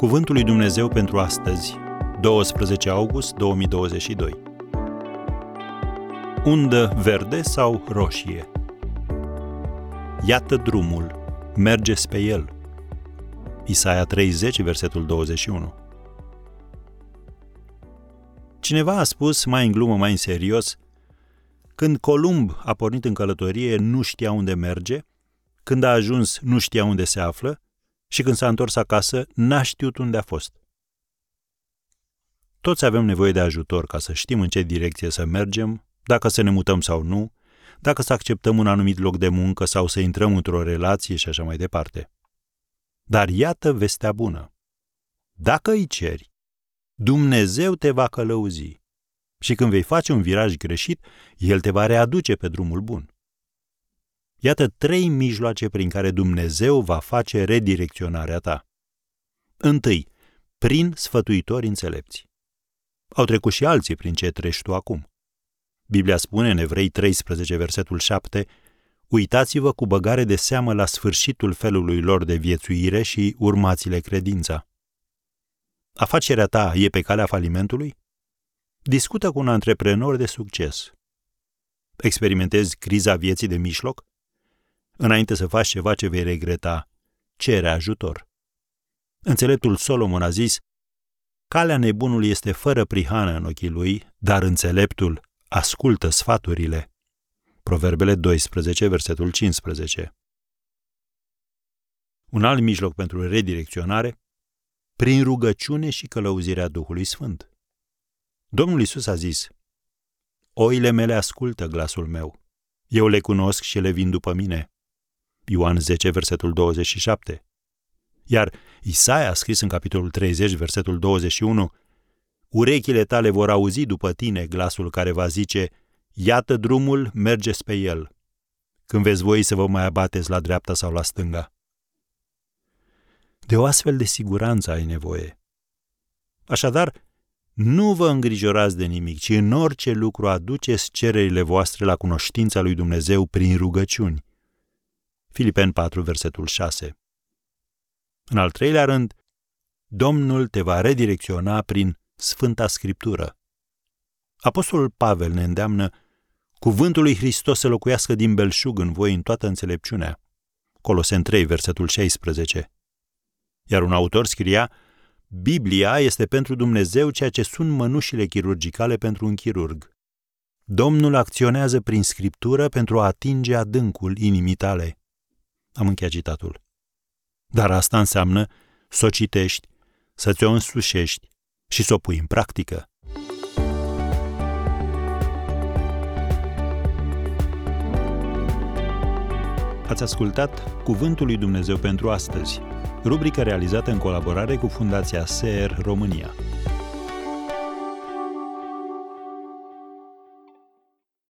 Cuvântul lui Dumnezeu pentru astăzi, 12 august 2022. Undă verde sau roșie? Iată drumul, mergeți pe el. Isaia 30, versetul 21. Cineva a spus, mai în glumă, mai în serios, când Columb a pornit în călătorie, nu știa unde merge, când a ajuns, nu știa unde se află, și când s-a întors acasă, n-a știut unde a fost. Toți avem nevoie de ajutor ca să știm în ce direcție să mergem, dacă să ne mutăm sau nu, dacă să acceptăm un anumit loc de muncă sau să intrăm într-o relație și așa mai departe. Dar iată vestea bună. Dacă îi ceri, Dumnezeu te va călăuzi și când vei face un viraj greșit, El te va readuce pe drumul bun. Iată trei mijloace prin care Dumnezeu va face redirecționarea ta. Întâi, prin sfătuitori înțelepți. Au trecut și alții prin ce treci tu acum. Biblia spune în Evrei 13, versetul 7, Uitați-vă cu băgare de seamă la sfârșitul felului lor de viețuire și urmați-le credința. Afacerea ta e pe calea falimentului? Discută cu un antreprenor de succes. Experimentezi criza vieții de mijloc? Înainte să faci ceva ce vei regreta, cere ajutor. Înțeleptul Solomon a zis, Calea nebunului este fără prihană în ochii lui, dar înțeleptul ascultă sfaturile. Proverbele 12, versetul 15. Un alt mijloc pentru redirecționare, prin rugăciune și călăuzirea Duhului Sfânt. Domnul Isus a zis, Oile mele ascultă glasul meu. Eu le cunosc și le vin după mine. Ioan 10, versetul 27. Iar Isaia a scris în capitolul 30, versetul 21, Urechile tale vor auzi după tine glasul care va zice, Iată drumul, mergeți pe el. Când veți voi să vă mai abateți la dreapta sau la stânga. De o astfel de siguranță ai nevoie. Așadar, nu vă îngrijorați de nimic, ci în orice lucru aduceți cererile voastre la cunoștința lui Dumnezeu prin rugăciuni. Filipen 4, versetul 6. În al treilea rând, Domnul te va redirecționa prin Sfânta Scriptură. Apostolul Pavel ne îndeamnă cuvântul lui Hristos să locuiască din belșug în voi în toată înțelepciunea. Colosen 3, versetul 16. Iar un autor scria, Biblia este pentru Dumnezeu ceea ce sunt mănușile chirurgicale pentru un chirurg. Domnul acționează prin scriptură pentru a atinge adâncul inimii tale. Am încheiat citatul. Dar asta înseamnă să o citești, să ți-o însușești și să o pui în practică. Ați ascultat Cuvântul lui Dumnezeu pentru astăzi, rubrica realizată în colaborare cu Fundația SER România.